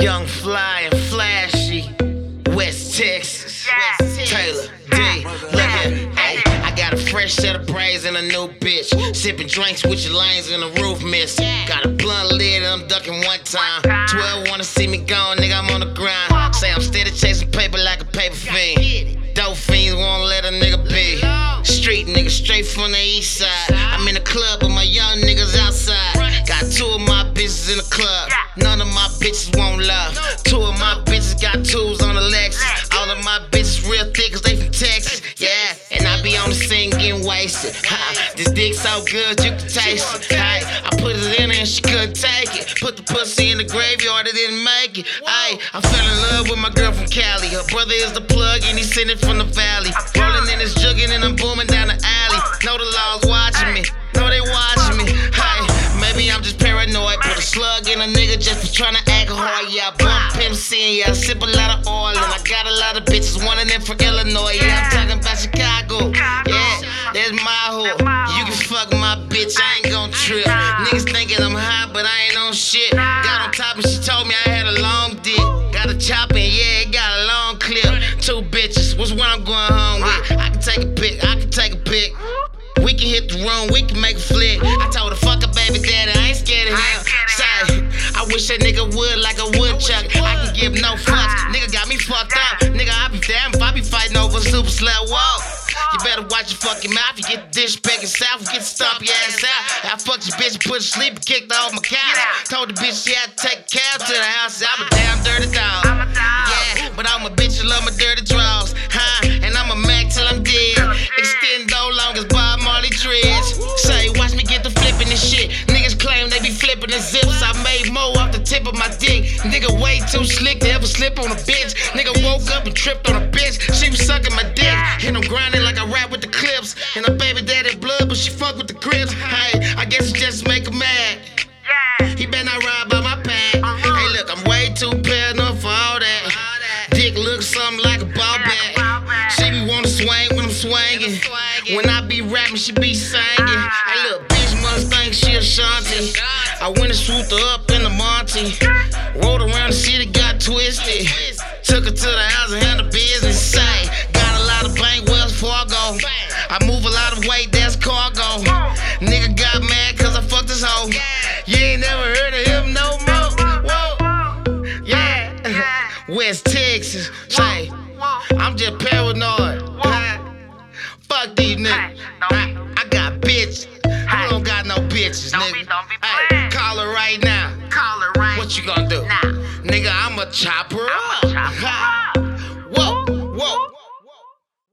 Young, fly, and flashy. West Texas. Taylor D. Look here. Ay, I got a fresh set of braids and a new bitch. Sipping drinks with your lanes in the roof mist. Got a blunt lid and I'm ducking one time. 12 wanna see me gone, nigga, I'm on the grind. Say I'm steady chasing paper like a paper fiend. Dope fiends won't let a nigga be. Street nigga straight from the east side. I'm in the club with my young niggas my bitches real thick cause they from Texas. Yeah, and I be on the scene getting wasted. Ha, this dick so good you can taste it. Hey, I put it in her and she couldn't take it. Put the pussy in the graveyard, it didn't make it. Hey, I fell in love with my girl from Cali. Her brother is the plug and he he's sending from the valley. Rolling in his jugging and I'm booming down the alley. Know the laws watching me. Know they watching me. Hey, maybe I'm just paranoid. Put a slug in a nigga just for trying to I sip a lot of oil. And I got a lot of bitches, one of them from Illinois. Yeah, I'm talking about Chicago. Yeah, that's my hoe. You can fuck my bitch, I ain't gon' trip. Niggas thinking I'm hot, but I ain't on shit. Got on top and she told me I had a long dick. Got a chop and yeah, it got a long clip. Two bitches, what's what I'm going home with? I can take a pic, I can take a pic. We can hit the room, we can make a flick. Wish that nigga would like a woodchuck. I can give no fucks. Nigga got me fucked up. Nigga, I be damn if I be fighting over a super slut. Whoa. You better watch your fucking mouth. You get the dish back south, get stomp your ass out. I fucked your bitch, put her sleep, kicked off my couch. Told the bitch she had to Nigga too slick to ever slip on a bitch. Nigga woke up and tripped on a bitch. She was sucking my dick. And I'm grinding like I rap with the clips. And a baby daddy blood, but she fuck with the crips. Hey, I guess it just make her mad. He better not ride by my pad. Uh-huh. Hey, look, I'm way too paranoid for all that. Dick looks something like a ball bat. She be wanna swing when I'm swinging. When I be rapping, she be singing. Uh-huh. Hey, look, bitch must think she Ashanti. I went and swooped her up in the Monty. Rolled around the twisted. Took her to the house and handled business. Say, got a lot of bank, Wells Fargo. I move a lot of weight, that's cargo. Nigga got mad cause I fucked this hoe. You ain't never heard of him no more. Whoa. Yeah. West Texas. Say, I'm just paranoid. Fuck these niggas. I, I got bitches. Who don't got no bitches, nigga? Right now. Call her